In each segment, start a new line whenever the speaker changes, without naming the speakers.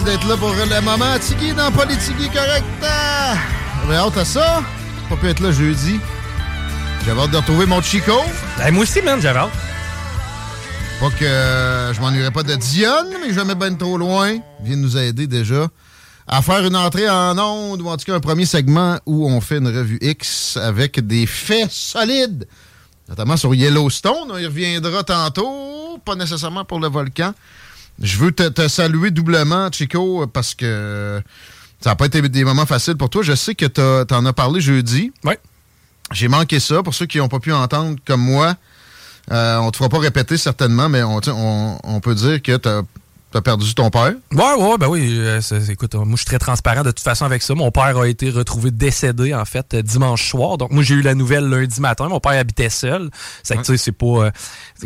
Merci d'être là pour le moment. Tigui dans Politigui correct. J'avais hâte à ça. Pas pu être là jeudi. J'avais hâte de retrouver mon Chico.
Ben, moi aussi, man, j'avais hâte.
Pas que euh, je m'ennuierais pas de Dionne, mais jamais ben trop loin. Il vient de nous aider déjà à faire une entrée en onde, ou en tout cas un premier segment où on fait une revue X avec des faits solides, notamment sur Yellowstone. On y reviendra tantôt, pas nécessairement pour le volcan. Je veux te, te saluer doublement, Chico, parce que ça n'a pas été des moments faciles pour toi. Je sais que tu en as parlé jeudi.
Oui.
J'ai manqué ça. Pour ceux qui n'ont pas pu entendre comme moi, euh, on ne te fera pas répéter certainement, mais on, on peut dire que tu as, perdu ton père?
Ouais, ouais, ben oui. euh, écoute, moi, je suis très transparent de toute façon avec ça. Mon père a été retrouvé décédé, en fait, euh, dimanche soir. Donc, moi, j'ai eu la nouvelle lundi matin. Mon père habitait seul. C'est que, tu sais, c'est pas. euh,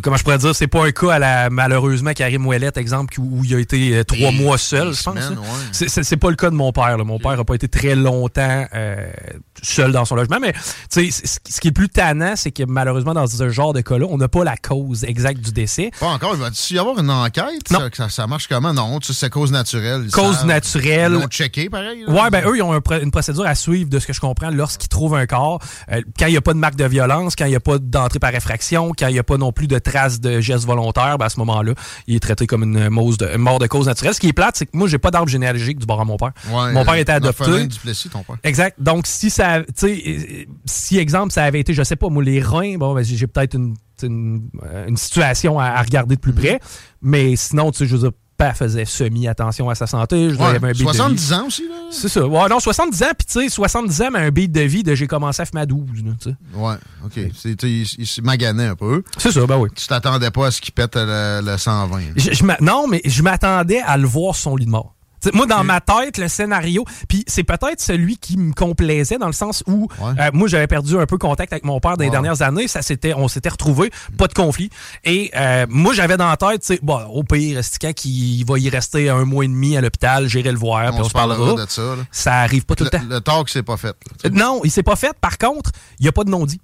comment je pourrais dire, c'est pas un cas à la, malheureusement, Karim Ouellette, exemple, où il a été euh, trois mois seul, je pense.
ouais.
C'est- pas le cas de mon père. là. Mon père a pas été très longtemps seul dans son logement. Mais, tu sais, ce qui est plus tannant, c'est que malheureusement, dans ce genre de cas-là, on n'a pas la cause exacte du décès.
Pas encore. Il va-tu y avoir une enquête?
Non.
Ça marche comment? Non, tu sais, c'est cause naturelle.
Cause
savent.
naturelle.
Ils l'ont checké, pareil. là.
Ouais, ben eux, ils ont un une procédure à suivre de ce que je comprends lorsqu'ils trouvent un corps. Euh, quand il n'y a pas de marque de violence, quand il n'y a pas d'entrée par effraction, quand il n'y a pas non plus de traces de gestes volontaires, ben à ce moment-là, il est traité comme une, de- une mort de cause naturelle. Ce qui est plate, c'est que moi, j'ai pas d'arbre généalogique du bord à mon père.
Ouais,
mon père était adopté.
Ton père.
Exact. Donc, si ça, tu sais, euh, si exemple, ça avait été, je sais pas, moi, les reins, bon, ben, j'ai peut-être une, une, euh, une situation à, à regarder de plus près. Mais sinon, tu sais, je veux dire, père faisait semi-attention à sa santé. Je
Ouais,
un beat de vie.
70 ans aussi, là?
C'est ça. Ouais, non, 70 ans, puis tu sais, 70 ans, mais un beat de vie de j'ai commencé à fumer à 12, là, tu sais.
Ouais, OK. C'est- Il, il se maganait un peu.
C'est ça, ben oui.
Tu t'attendais pas à ce qu'il pète le, le 120. là.
Je- non, mais je m'attendais à le voir sur son lit de mort. T'sais, moi, dans ma tête, le scénario, puis c'est peut-être celui qui me complaisait dans le sens où
Ouais.
euh, moi j'avais perdu un peu contact avec mon père dans les dernières années, ça s'était, on s'était retrouvés, pas de conflit. Et euh, moi j'avais dans la tête, sais, bon, au pire, c'est quand qu'il va y rester un mois et demi à l'hôpital, j'irai le voir, puis
On
on,
se
parlera.
de ça. là.
Ça arrive pas tout le,
Le,
temps.
le talk, c'est pas fait. là.
Non, il s'est pas fait. Par contre, il n'y a pas de non-dit.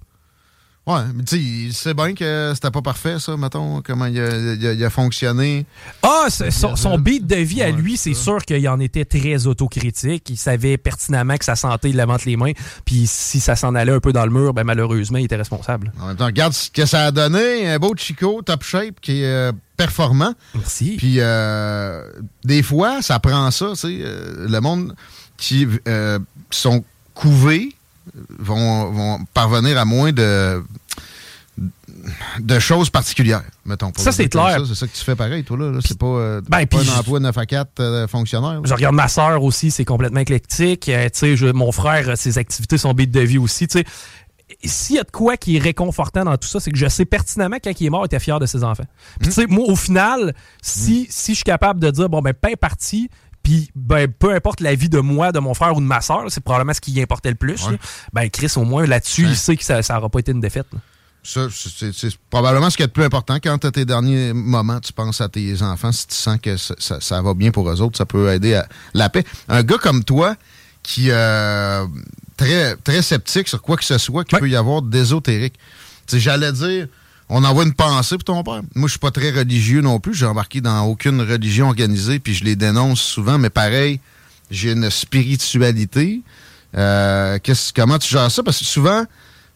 Ouais, mais tu sais, il sait bien que c'était pas parfait, ça, mettons, comment il a, il a- il a fonctionné.
Ah, son, son beat de vie à
Ouais,
lui, c'est sûr qu'il en était très autocritique. Il savait pertinemment que sa santé, il levante les mains. Puis si ça s'en allait un peu dans le mur, ben malheureusement, il était responsable.
En même temps, regarde ce que ça a donné. Un beau Chico, top shape, qui est euh, performant.
Merci.
Puis, euh, des fois, ça prend ça, tu sais. euh, le monde qui euh, sont couvés vont, vont parvenir à moins de de choses particulières, mettons. pour
Ça, c'est clair.
ça. C'est ça que tu fais pareil, toi, là. là. C'est pas, euh,
Ben,
pas un emploi 9 à 4 euh, fonctionnaire. là.
Je regarde ma sœur aussi, c'est complètement éclectique. Euh, je- mon frère, euh, ses activités, son beat de vie aussi. Tu sais, s'il y a de quoi qui est réconfortant dans tout ça, c'est que je sais pertinemment quand il est mort, il était fier de ses enfants. Puis tu sais, moi, au final, si, si je suis capable de dire, bon, ben, pain parti, puis ben, peu importe la vie de moi, de mon frère ou de ma sœur, c'est probablement ce qui importait le plus.
Ouais.
Ben, Chris, au moins, là-dessus,
Ouais.
il sait que ça n'aura pas été une défaite. là.
Ça, c'est- probablement ce qui est le plus important. Quand as tes derniers moments, tu penses à tes enfants. Si tu sens que ça, ça- ça va bien pour eux autres, ça peut aider à la paix. Un gars comme toi, qui euh, très très sceptique sur quoi que ce soit qu'il
Ouais.
peut y avoir d'ésotérique. J'allais dire, on envoie une pensée pour ton père. Moi, je suis pas très religieux non plus. J'ai embarqué dans aucune religion organisée, puis je les dénonce souvent. Mais pareil, j'ai une spiritualité. Euh, comment tu gères ça? Parce que souvent,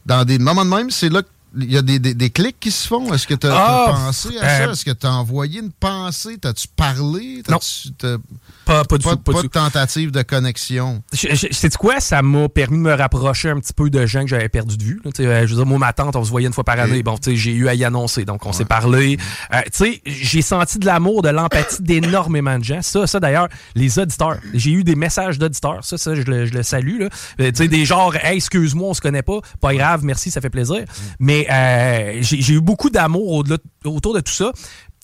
dans des moments de même, c'est là que il y a des, des, des clics qui se font? Est-ce que tu as,
Ah,
pensé à
euh,
ça? Est-ce que tu as envoyé une pensée? T'as-tu parlé? T'as-tu- t'as-
Pas, pas du
Pas,
tout, pas
pas
du
de tentative de connexion?
Sais-tu quoi? Ça m'a permis de me rapprocher un petit peu de gens que j'avais perdu de vue. là. Euh, Je veux dire, moi, ma tante, on se voyait une fois par année.
Et-
Bon, tu sais, j'ai eu à y annoncer, donc on s'est parlé. Euh, tu sais, j'ai senti de l'amour, de l'empathie d'énormément de gens. Ça, ça d'ailleurs, les auditeurs. J'ai eu des messages d'auditeurs. Ça, ça, je le, je le salue. là. Euh, tu sais, des genres, hey, excuse-moi, on se connaît pas. Pas grave, merci, ça fait plaisir. Mais euh, j'ai eu beaucoup d'amour autour de tout ça.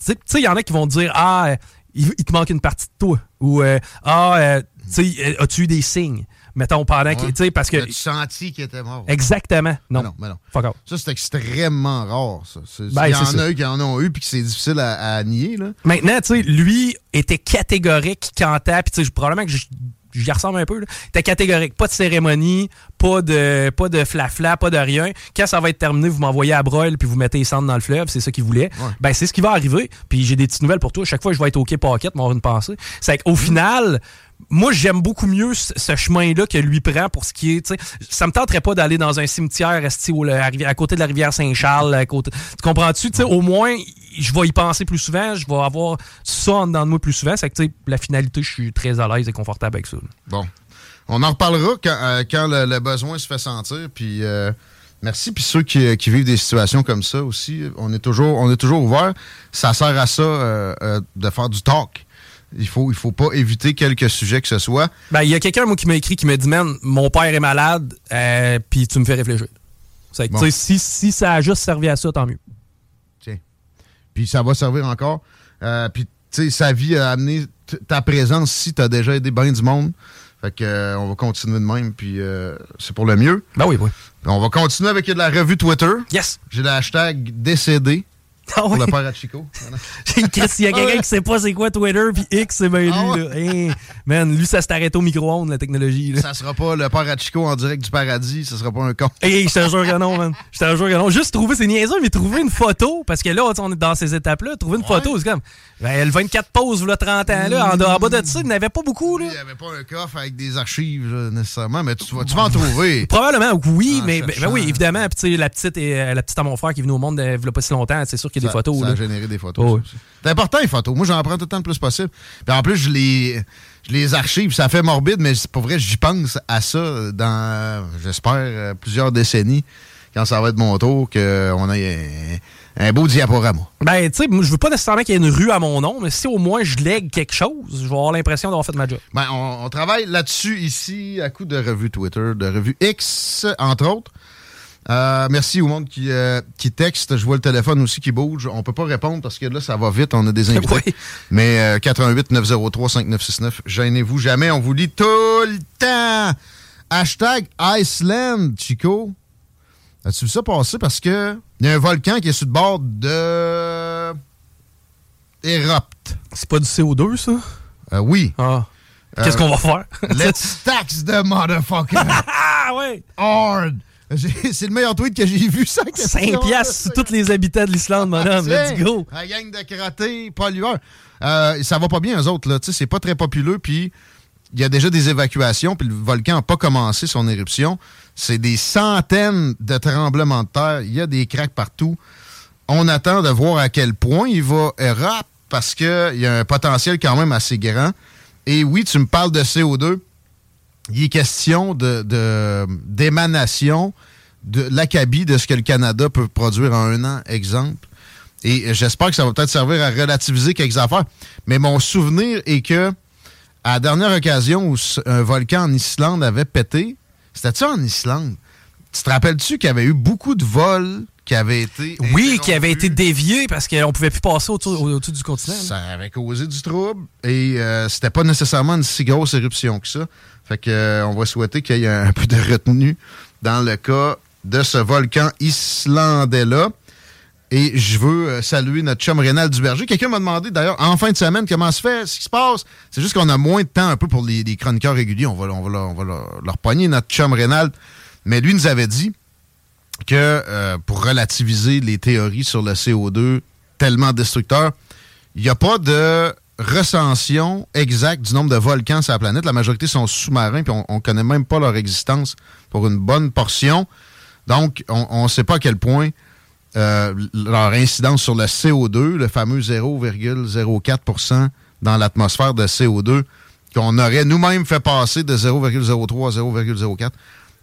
Tu sais, il y en a qui vont dire, ah, il, il te manque une partie de toi. Ou, euh, ah, euh, tu sais, as-tu eu des signes? Mettons, pendant
Ouais.
tu sais, parce que.
Senti qu'il était mort?
Exactement. Non.
Mais non, mais non.
Fuck off.
Ça, c'est extrêmement rare, ça.
Ben,
il y en
ça.
a eu qui en ont eu puis que c'est difficile à, à nier, là.
Maintenant, tu sais, lui était catégorique quand t'as, puis tu sais, probablement que je- j'y ressemble un peu, là. T'es catégorique. Pas de cérémonie, pas de pas de flafla, pas de rien. Quand ça va être terminé, vous m'envoyez à broil puis vous mettez les cendres dans le fleuve, c'est ça qu'il voulait. Ben, c'est ce qui va arriver. Puis j'ai des petites nouvelles pour toi. Chaque fois je vais être au quai Pocket, m'avoir une pensée. C'est qu'au final, moi, j'aime beaucoup mieux ce, chemin-là que lui prend pour ce qui est. tu sais, Ça me tenterait pas d'aller dans un cimetière à, côté de la rivière Saint-Charles. Tu comprends-tu? Au moins, je vais y penser plus souvent. Je vais avoir ça en dedans de moi plus souvent. C'est que la finalité, je suis très à l'aise et confortable avec ça.
Bon. On en reparlera quand, euh, le, besoin se fait sentir. Puis euh, merci. Puis ceux qui, vivent des situations comme ça aussi, on est toujours, on est toujours ouvert. Ça sert à ça euh, de faire du talk. Il faut, il faut pas éviter quelques sujets que ce soit.
Ben, il y a quelqu'un, moi, qui m'a écrit, qui m'a dit, man, mon père est malade, euh, puis tu me fais réfléchir. Que,
Bon.
si, si ça a juste servi à ça, tant mieux.
Tiens. Puis ça va servir encore. Euh, puis, tu sais, sa vie a amené ta présence si tu as déjà aidé bien du monde. Fait que, euh, on va continuer de même, puis euh, c'est pour le mieux.
Ben oui, oui.
On va continuer avec de la revue Twitter.
Yes!
J'ai le hashtag décédé
Ah
pour le père à Chico.
J'ai une crise, s'il y a quelqu'un qui sait pas c'est quoi Twitter, puis X, c'est bien lui,
Ah ouais?
là. Hey, man, lui, ça s'est arrêté au micro-ondes, la technologie, là.
Ça sera pas le père à Chico en direct du paradis, ça sera pas un con.
Hey, je te jure que non, man. Je te jure que non. Juste trouver, c'est niaiseux, mais trouver une photo, parce que là, on est dans ces étapes-là, trouver une photo, c'est comme, ben, le 24 poses, là, 30 ans, là, en, en bas de ça, il n'y en avait pas beaucoup, là.
Il n'y avait pas un coffre avec des archives là, nécessairement, mais tu vas, tu vas en trouver.
Probablement, oui,
En
mais ben, ben oui, évidemment. Puis, la petite, et, euh, la petite à mon frère qui est venue au monde euh, il y a pas si longtemps, c'est sûr a des photos.
Ça
là.
a généré des photos.
Oh, oui.
C'est important, les photos. Moi, j'en prends tout le temps le plus possible. Puis en plus, je les, je les archive. Ça fait morbide, mais c'est pour vrai, j'y pense à ça dans, j'espère, euh, plusieurs décennies, quand ça va être mon tour, qu'on ait un, beau diaporama.
Ben, tu sais, je veux pas nécessairement qu'il y ait une rue à mon nom, mais si au moins je lègue quelque chose, je vais avoir l'impression d'avoir fait ma job.
Ben, on, on travaille là-dessus ici, à coup de revue Twitter, de revue X, entre autres. Euh, merci au monde qui, euh, qui texte. Je vois le téléphone aussi qui bouge. On peut pas répondre parce que là, ça va vite. On a des invités.
Oui.
Mais euh, 88 903 5969. Gênez-vous jamais. On vous lit tout le temps. Hashtag Iceland, Chico. As-tu vu ça passer? Parce que il y a un volcan qui est sur le bord de... Érupte.
C'est pas du CO2, ça?
Euh, oui.
Ah. Qu'est-ce qu'on va faire?
Let's tax the motherfucker.
ah, ouais!
hard. C'est le meilleur tweet que j'ai vu, ça.
5 piastres sur tous les habitants de l'Islande, madame. Let's go!
La gang de crottés, pollueurs. Euh, ça va pas bien, eux autres. là. Tu sais, C'est pas très populeux, puis il y a déjà des évacuations, puis le volcan n'a pas commencé son éruption. C'est des centaines de tremblements de terre. Il y a des craques partout. On attend de voir à quel point il va érupter, parce qu'il y a un potentiel quand même assez grand. Et oui, tu me parles de CO2 il est question de, de- d'émanation de l'acabit de ce que le Canada peut produire en un an, exemple. Et j'espère que ça va peut-être servir à relativiser quelques affaires. Mais mon souvenir est que à la dernière occasion où un volcan en Islande avait pété, c'était-tu en Islande? Tu te rappelles-tu qu'il y avait eu beaucoup de vols qui avaient été.
Oui, qui avait été dévié parce qu'on pouvait plus passer autour, au-dessus du continent. là.
Ça avait causé du trouble et euh, c'était pas nécessairement une si grosse éruption que ça. Fait que euh, on va souhaiter qu'il y ait un peu de retenue dans le cas de ce volcan islandais-là. Et je veux euh, saluer notre chum Rénal Duberger. Quelqu'un m'a demandé d'ailleurs en fin de semaine comment se fait, ce qui se passe. C'est juste qu'on a moins de temps un peu pour les, les chroniqueurs réguliers. On va, on va, leur- on va leur, leur pogner notre chum Rénal. Mais lui nous avait dit que euh, pour relativiser les théories sur le CO2 tellement destructeur, il n'y a pas de recension exacte du nombre de volcans sur la planète. La majorité sont sous-marins, puis on ne connaît même pas leur existence pour une bonne portion. Donc, on ne sait pas à quel point euh, leur incidence sur le CO2, le fameux 0,04% dans l'atmosphère de CO2 qu'on aurait nous-mêmes fait passer de 0,03 à 0,04.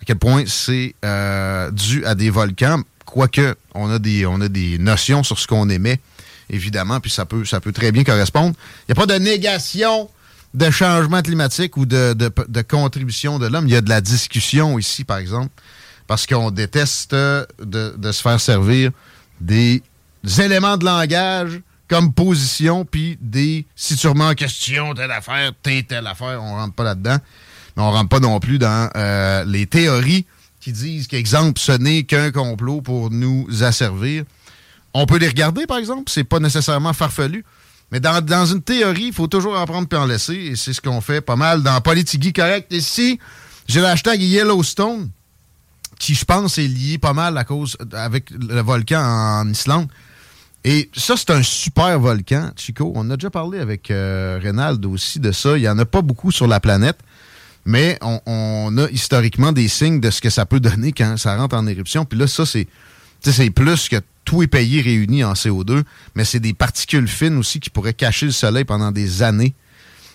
Quel point c'est euh, dû à des volcans, quoique on a des, on a des notions sur ce qu'on émet, évidemment, puis ça peut, ça peut très bien correspondre. Il n'y a pas de négation de changement climatique ou de, de contribution de l'homme. Il y a de la discussion ici, par exemple parce qu'on déteste de, se faire servir des éléments de langage comme position, puis des si tu remets en question telle affaire, t'es telle affaire, on rentre pas là-dedans. On rentre pas non plus dans euh, les théories qui disent qu'exemple, ce n'est qu'un complot pour nous asservir. On peut les regarder, par exemple, c'est pas nécessairement farfelu. Mais dans, dans une théorie, il faut toujours en prendre puis en laisser. Et c'est ce qu'on fait pas mal dans Politigui Correct. Ici, j'ai le hashtag Yellowstone qui, je pense, est lié pas mal à cause avec le volcan en Islande. Et ça, c'est un super volcan, Chico. On a déjà parlé avec euh, Reynald aussi de ça. Il n'y en a pas beaucoup sur la planète, mais on, a historiquement des signes de ce que ça peut donner quand ça rentre en éruption. Puis là, ça, c'est, c'est plus que tout est payé réuni en CO2, mais c'est des particules fines aussi qui pourraient cacher le soleil pendant des années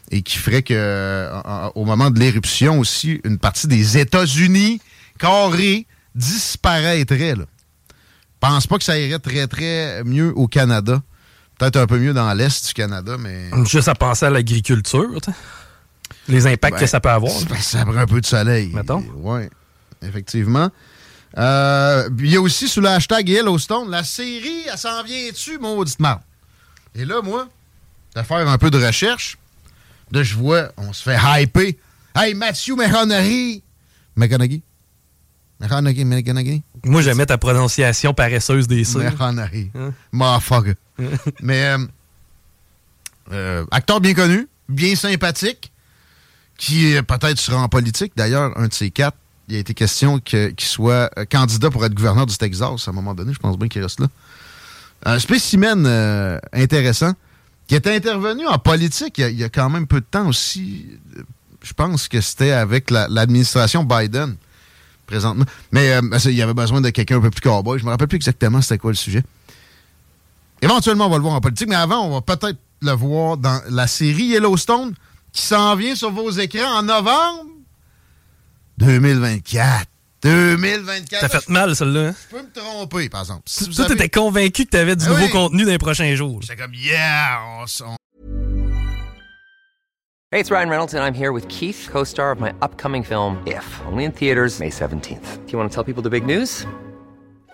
et qui ferait que, au moment de l'éruption aussi, une partie des États-Unis carré disparaîtrait. Là. Pense pas que ça irait très, très mieux au Canada. Peut-être un peu mieux dans l'Est du Canada, mais.
Juste à penser à l'agriculture, les impacts que ben, ça peut avoir.
Ça prend un peu de soleil.
Mettons.
Oui, effectivement. Euh, il y a aussi sous le hashtag Yellowstone, la série, elle s'en vient-tu, mauditement? Et là, moi, de faire un peu de recherche, de je vois, on se fait hyper. Hey, Matthew McConaughey. McConaughey?
Moi, j'aimais ta prononciation paresseuse des sons.
Hein? Mais, euh, euh, acteur bien connu, bien sympathique, qui peut-être sera en politique. D'ailleurs, un de ces quatre, il a été question qu'il soit euh, candidat pour être gouverneur du Texas à un moment donné. Je pense bien qu'il reste là. Un spécimen intéressant qui est intervenu en politique il y, a, quand même peu de temps aussi. Je pense que c'était avec l'administration Biden présentement. Mais euh, il y avait besoin de quelqu'un un peu plus cowboy. Je me rappelle plus exactement c'était quoi le sujet. Éventuellement, on va le voir en politique, mais avant, on va peut-être le voir dans la série Yellowstone qui s'en vient sur vos écrans en novembre? 2024. 2024.
Ça fait mal, celle-là.
Hein? Je peux me tromper, par exemple.
Si Toi, t'étais convaincu que t'avais du ben nouveau contenu dans les prochains jours.
C'est comme, yeah, on,
Hey, it's Ryan Reynolds, and I'm here with Keith, co star of my upcoming film, If, only in theaters, May 17th. Do you want to tell people the big news?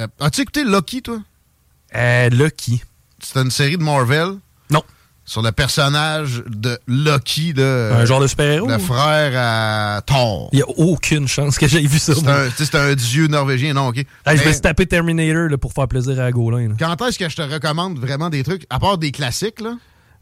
Euh, as-tu écouté Loki, toi?
Euh, Loki.
C'est une série de Marvel?
Non.
Sur le personnage de Loki. De,
un genre de super-héros?
Le frère à Thor.
Il n'y a aucune chance que j'aie vu ça.
C'est un, dieu norvégien, non, OK.
je vais se taper Terminator pour faire plaisir à Golin.
Quand est-ce que je te recommande vraiment des trucs, à part des classiques, là?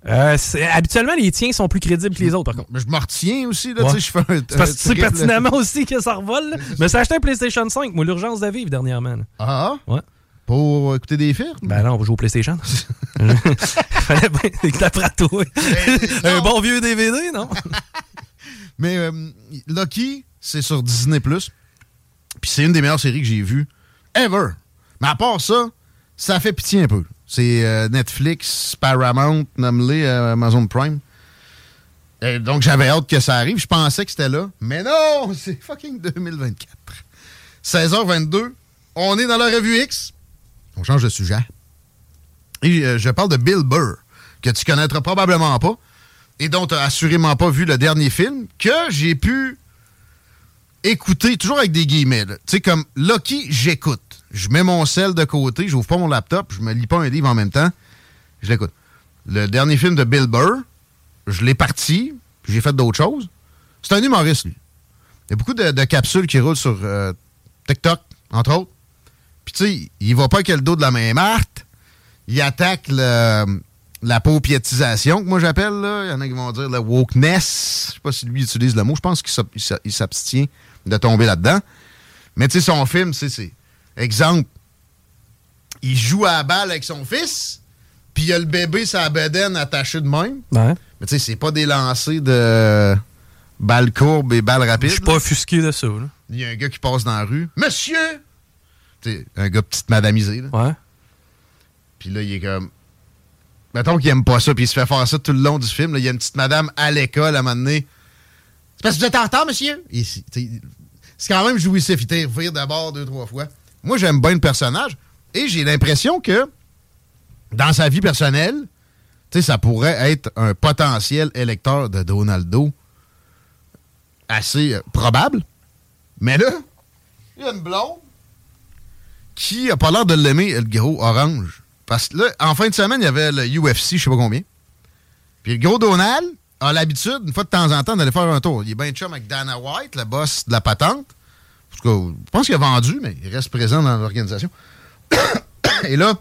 Euh, habituellement, les tiens sont plus crédibles que les autres, par contre.
Mais je me retiens aussi, là, je fais un,
Parce que tu sais pertinemment aussi que ça revole. Mais ça acheté un PlayStation 5, moi, l'urgence de vivre dernièrement.
Ah,
ah? Ouais.
Pour écouter des films?
Ben non, on va jouer au PlayStation. Fallait bien que Un bon vieux DVD, non?
Mais euh, Lucky, c'est sur Disney+. Puis c'est une des meilleures séries que j'ai vues ever. Mais à part ça, ça fait pitié un peu. C'est euh, Netflix, Paramount, nomme euh, Amazon Prime. donc, j'avais hâte que ça arrive. Je pensais que c'était là. Mais non, c'est fucking 2024. 16h22, on est dans la revue X. On change de sujet. Et euh, je parle de Bill Burr, que tu connaîtras probablement pas, et dont tu n'as assurément pas vu le dernier film, que j'ai pu écouter, toujours avec des guillemets. Tu sais, comme Lucky, j'écoute. Je mets mon sel de côté, j'ouvre pas mon laptop, je me lis pas un livre en même temps, je l'écoute. Le dernier film de Bill Burr, je l'ai parti, j'ai fait d'autres choses. C'est un humoriste, lui. Il y a beaucoup de, capsules qui roulent sur euh, TikTok, entre autres. Puis tu sais, il va pas avec le dos de la main Marthe. Il attaque la paupiétisation, que moi j'appelle. Il y en a qui vont dire le wokeness. Je sais pas si lui utilise le mot. Je pense qu'il s'abstient de tomber là-dedans. Mais tu sais, son film, c'est... Exemple, il joue à la balle avec son fils, puis il y a le bébé sa bedaine attaché de même.
Ouais.
Mais tu sais, c'est pas des lancers de balles courbes et balles rapides. Je
suis pas offusqué de ça.
Il y a un gars qui passe dans la rue. Monsieur! sais, un gars petite madamisé. Là.
Ouais.
Puis là, il est comme. Mettons qu'il aime pas ça, puis il se fait faire ça tout le long du film. Il y a une petite madame à l'école à un moment donné. C'est parce que vous êtes en retard, monsieur? C'est quand même jouissif. Il t'a rire d'abord deux, trois fois. Moi, j'aime bien le personnage. Et j'ai l'impression que dans sa vie personnelle, ça pourrait être un potentiel électeur de Donaldo assez euh, probable. Mais là, il y a une blonde qui a pas l'air de l'aimer, le gros orange. Parce que là, en fin de semaine, il y avait le UFC, je sais pas combien. Puis le gros Donald a l'habitude, une fois de temps en temps, d'aller faire un tour. Il est bien chum avec Dana White, la boss de la patente. En tout cas, je pense qu'il a vendu, mais il reste présent dans l'organisation. Et là,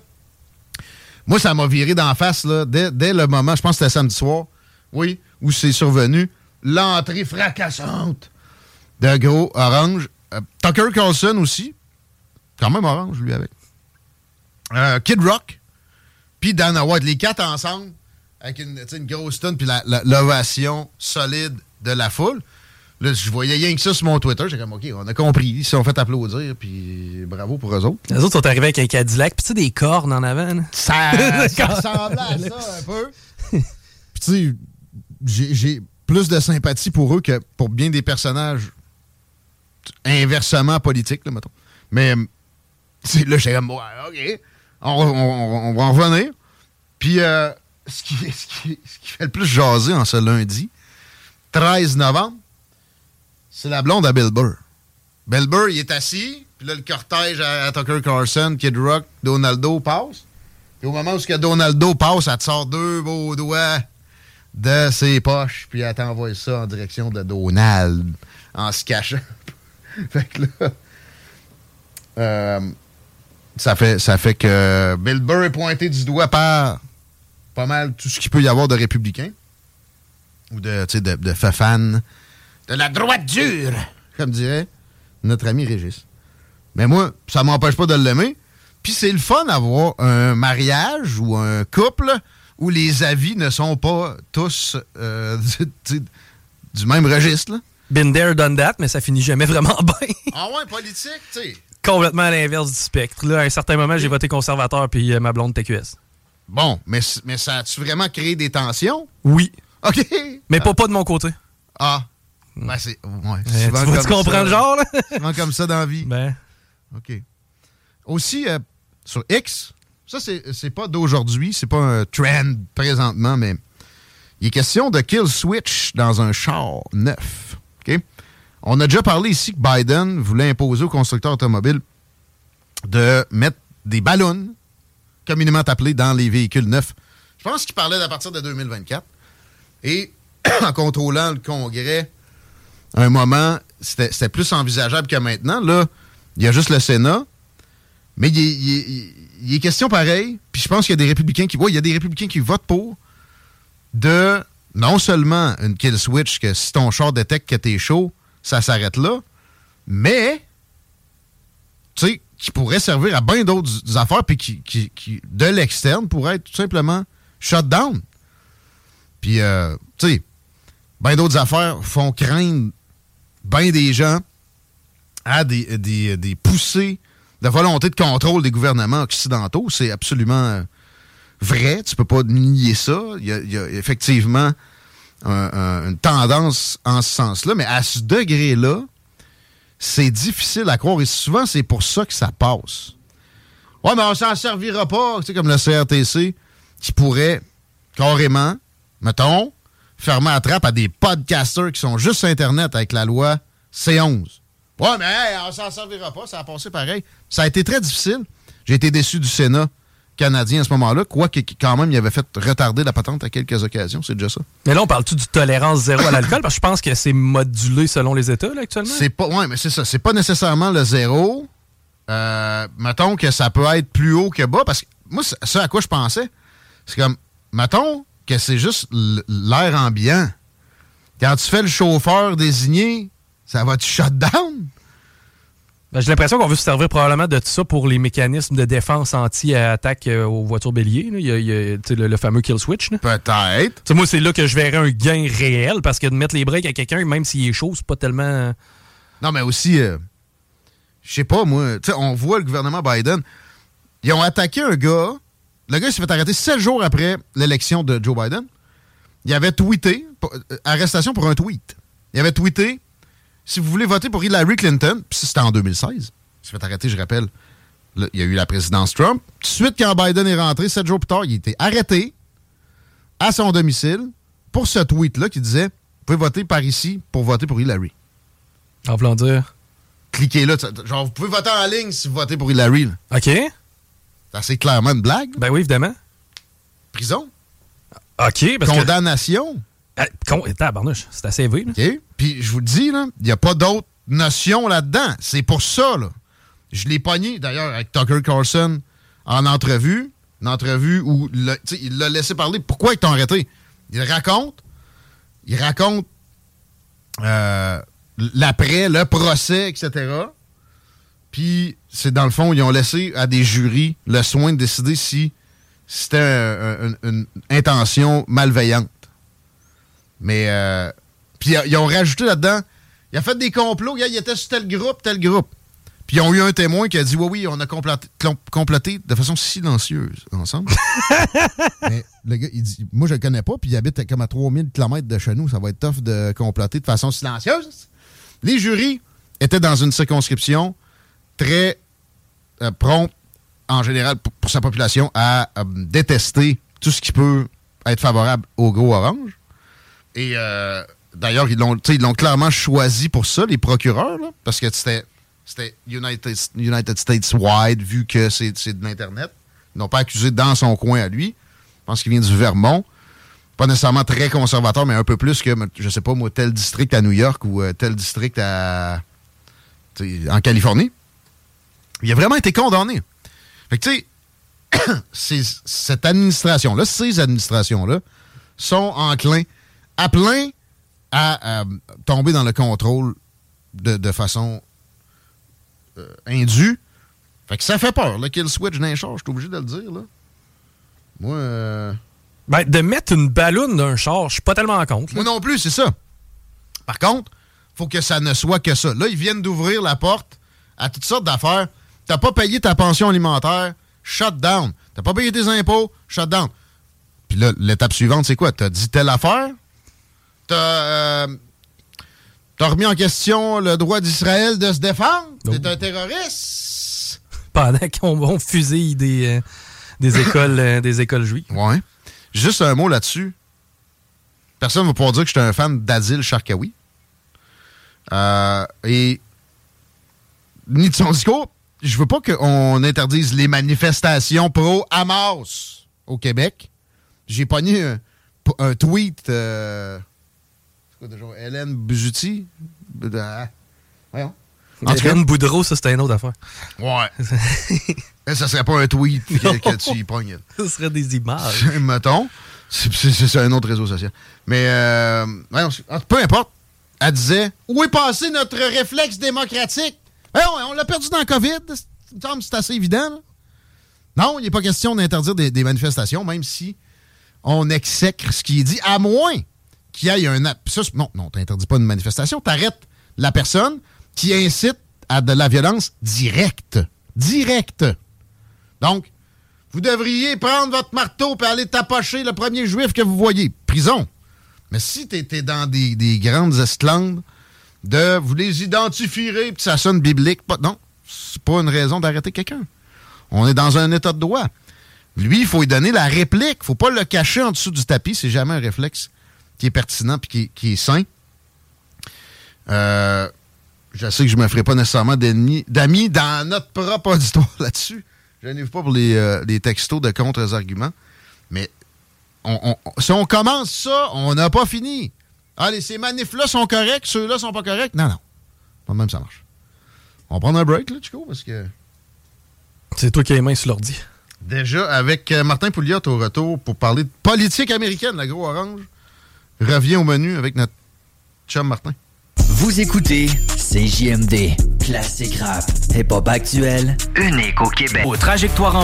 moi, ça m'a viré d'en face là, dès, le moment, je pense que c'était samedi soir, oui, où c'est survenu, l'entrée fracassante de gros orange. Euh, Tucker Carlson aussi, quand même orange, lui, avec. Euh, Kid Rock, puis Dana White, les quatre ensemble, avec une, grosse tonne, puis l'ovation solide de la foule. Là, je voyais rien que ça sur mon Twitter. J'ai comme, OK, on a compris. Ils se sont fait applaudir, puis bravo pour eux autres.
Les autres sont arrivés avec un Cadillac, puis tu sais, des cornes en avant.
Ça, ça ressemblait à ça un peu. Puis tu sais, j'ai plus de sympathie pour eux que pour bien des personnages inversement politiques, là, mettons. Mais là, j'étais comme, OK, on, va en revenir. Puis, euh, ce, qui, ce, qui, fait le plus jaser en ce lundi, 13 novembre, c'est la blonde à Bill Burr. Bill Burr, il est assis, puis là, le cortège à, Tucker Carlson, Kid Rock, Donaldo passe. Et au moment où ce que Donaldo passe, elle te sort deux beaux doigts de ses poches, puis elle t'envoie ça en direction de Donald, en se cachant. fait que là, euh, ça, fait, ça fait que Bill Burr est pointé du doigt par pas mal tout ce qu'il peut y avoir de républicains ou de, de, de fafan, de la droite dure, comme dirait notre ami Régis. Mais moi, ça m'empêche pas de l'aimer. Puis c'est le fun d'avoir un mariage ou un couple où les avis ne sont pas tous euh, du même registre. Là.
Been there, done that, mais ça finit jamais vraiment bien.
ah ouais, politique, tu sais.
Complètement à l'inverse du spectre. Là, à un certain moment, j'ai voté conservateur puis euh, ma blonde TQS.
Bon, mais, mais ça a-tu vraiment créé des tensions?
Oui.
OK.
Mais pas, pas de mon côté.
Ah. Ben, c'est. Ouais,
eh, tu, comprends le genre, là?
souvent comme ça dans la vie.
Ben.
OK. Aussi, euh, sur X, ça, c'est pas d'aujourd'hui, c'est pas un trend présentement, mais il est question de kill switch dans un char neuf. OK? On a déjà parlé ici que Biden voulait imposer aux constructeurs automobiles de mettre des ballons, communément appelés, dans les véhicules neufs. Je pense qu'il parlait à partir de 2024. Et en contrôlant le Congrès, un moment, c'était plus envisageable que maintenant. Là, il y a juste le Sénat. Mais il est, question pareil. Puis je pense qu'il y a des républicains qui. il y a des républicains qui votent pour de non seulement une kill switch, que si ton char détecte que t'es chaud, ça s'arrête là, mais, tu sais, qui pourrait servir à bien d'autres affaires, puis qui, qui, de l'externe, pourrait être tout simplement shut down. Puis, euh, tu sais, bien d'autres affaires font craindre bien des gens à des, des, poussées de volonté de contrôle des gouvernements occidentaux. C'est absolument euh, vrai. Tu peux pas nier ça. Il y a effectivement une tendance en ce sens-là, mais à ce degré-là, c'est difficile à croire et souvent c'est pour ça que ça passe. Ouais, mais on s'en servira pas, tu sais, comme le CRTC, qui pourrait carrément, mettons, fermer la trappe à des podcasters qui sont juste sur Internet avec la loi C11. Ouais, mais hey, on s'en servira pas, ça a passé pareil. Ça a été très difficile. J'ai été déçu du Sénat canadien à ce moment-là, quoique quand même, il avait fait retarder la patente à quelques occasions, c'est déjà ça.
Mais là, on parle-tu du tolérance zéro à l'alcool? Parce que je pense que c'est modulé selon les États, là, actuellement.
C'est pas, ouais, mais c'est ça. C'est pas nécessairement le zéro. Euh, mettons que ça peut être plus haut que bas, parce que moi, ça à quoi je pensais, c'est comme, mettons que c'est juste l'air ambiant. Quand tu fais le chauffeur désigné, ça va te shut down?
Ben, j'ai l'impression qu'on veut se servir probablement de tout ça pour les mécanismes de défense anti-attaque euh, aux voitures béliers. Il y a, le, fameux kill switch.
Peut-être.
Moi, c'est là que je verrais un gain réel parce que de mettre les breaks à quelqu'un, même s'il est chaud, c'est pas tellement.
Non, mais aussi, euh, je sais pas, moi, on voit le gouvernement Biden. Ils ont attaqué un gars. Le gars s'est fait arrêter sept jours après l'élection de Joe Biden. Il avait tweeté, euh, arrestation pour un tweet. Il avait tweeté si vous voulez voter pour Hillary Clinton, puis c'était en 2016, il s'est fait arrêter, je rappelle, il y a eu la présidence Trump. Tout de suite, quand Biden est rentré, sept jours plus tard, il a été arrêté à son domicile pour ce tweet-là qui disait Vous pouvez voter par ici pour voter pour Hillary.
En voulant dire?
Cliquez là. Genre, vous pouvez voter en ligne si vous votez pour Hillary.
OK. C'est
assez clairement une blague.
Ben oui, évidemment.
Prison.
OK.
Parce Condamnation.
Que... c'est assez élevé.
OK. Puis je vous le dis, il n'y a pas d'autre notion là-dedans. C'est pour ça, là. Je l'ai pogné, d'ailleurs, avec Tucker Carlson en entrevue. Une entrevue où il l'a laissé parler. Pourquoi ils t'ont arrêté? Il raconte. Il raconte euh, l'après, le procès, etc. Puis, c'est dans le fond, ils ont laissé à des jurys le soin de décider si c'était une intention malveillante. Mais euh, puis ils ont rajouté là-dedans, il a fait des complots, il était sur tel groupe, tel groupe. Puis ils ont eu un témoin qui a dit Oui, oui, on a comploté, de façon silencieuse ensemble. Mais le gars, il dit Moi, je le connais pas, puis il habite comme à 3000 km de chez nous. Ça va être tough de comploter de façon silencieuse. Les jurys étaient dans une circonscription très euh, prompte, en général, pour, sa population, à euh, détester tout ce qui peut être favorable au gros orange. Et euh, d'ailleurs, ils l'ont clairement choisi pour ça, les procureurs, parce que c'était United, United States wide, vu que c'est de l'Internet. Ils n'ont pas accusé dans son coin à lui. Je pense qu'il vient du Vermont. Pas nécessairement très conservateur, mais un peu plus que, je sais pas, moi, tel district à New York ou tel district à, en Californie. Il a vraiment été condamné. Fait que, tu sais, cette administration-là, ces administrations-là, sont enclins à plein à, tomber dans le contrôle de, façon euh, indue. Fait que ça fait peur, le kill switch d'un char, je suis obligé de le dire. Là. Moi. Euh,
ben, de mettre une balloune d'un char, je suis pas tellement en compte.
Moi non plus, c'est ça. Par contre, faut que ça ne soit que ça. Là, ils viennent d'ouvrir la porte à toutes sortes d'affaires. T'as pas payé ta pension alimentaire, shut down. T'as pas payé tes impôts, shut down. Puis là, l'étape suivante, c'est quoi? T'as dit telle affaire, euh, t'as remis en question le droit d'Israël de se défendre? T'es un terroriste?
Pendant qu'on fusille des, euh, des écoles euh, des écoles juives.
Ouais. Juste un mot là-dessus. Personne ne va pouvoir dire que je suis un fan d'Adil Sharkawi. et ni de son discours, je veux pas qu'on interdise les manifestations pro-Hamas au Québec. J'ai pogné un, un tweet quoi déjà? Hélène Buzuti? Ah, voyons.
Hélène Boudreau, ça, c'était une autre affaire.
Ouais. ça serait pas un tweet que, tu y pognes.
Ça serait des images.
Mettons. C'est un autre réseau social. Mais, euh, peu importe. Elle disait Où est passé notre réflexe démocratique On l'a perdu dans le COVID. C'est assez évident. Non, il n'est pas question d'interdire des, des, manifestations, même si on exècre ce qui est dit, à moins qu'il y ait un... Ça, non, non, t'interdis pas une manifestation, t'arrêtes la personne qui incite à de la violence directe. Directe. Donc, vous devriez prendre votre marteau et aller tapocher le premier juif que vous voyez. Prison. Mais si tu étais dans des, grandes esclandes de vous les identifierez puis ça sonne biblique, pas, non, c'est pas une raison d'arrêter quelqu'un. On est dans un état de droit. Lui, il faut lui donner la réplique. faut pas le cacher en dessous du tapis. C'est jamais un réflexe qui est pertinent et qui, est sain. Euh, je sais que je ne me ferai pas nécessairement d'amis dans notre propre auditoire là-dessus. Je n'arrive pas pour euh, les, textos de contre-arguments. Mais si on commence ça, on n'a pas fini. Allez, ces manifs-là sont corrects, ceux-là sont pas corrects? Non, non. Pas même ça marche. On va prendre un break, là, Chico, parce que.
C'est toi qui as les mains sur l'ordi.
Déjà, avec euh, Martin Pouliot au retour pour parler de politique américaine, la gros orange, revient au menu avec notre chum Martin.
Vous écoutez CJMD, classique rap, hip-hop actuel, unique au Québec. Au trajectoire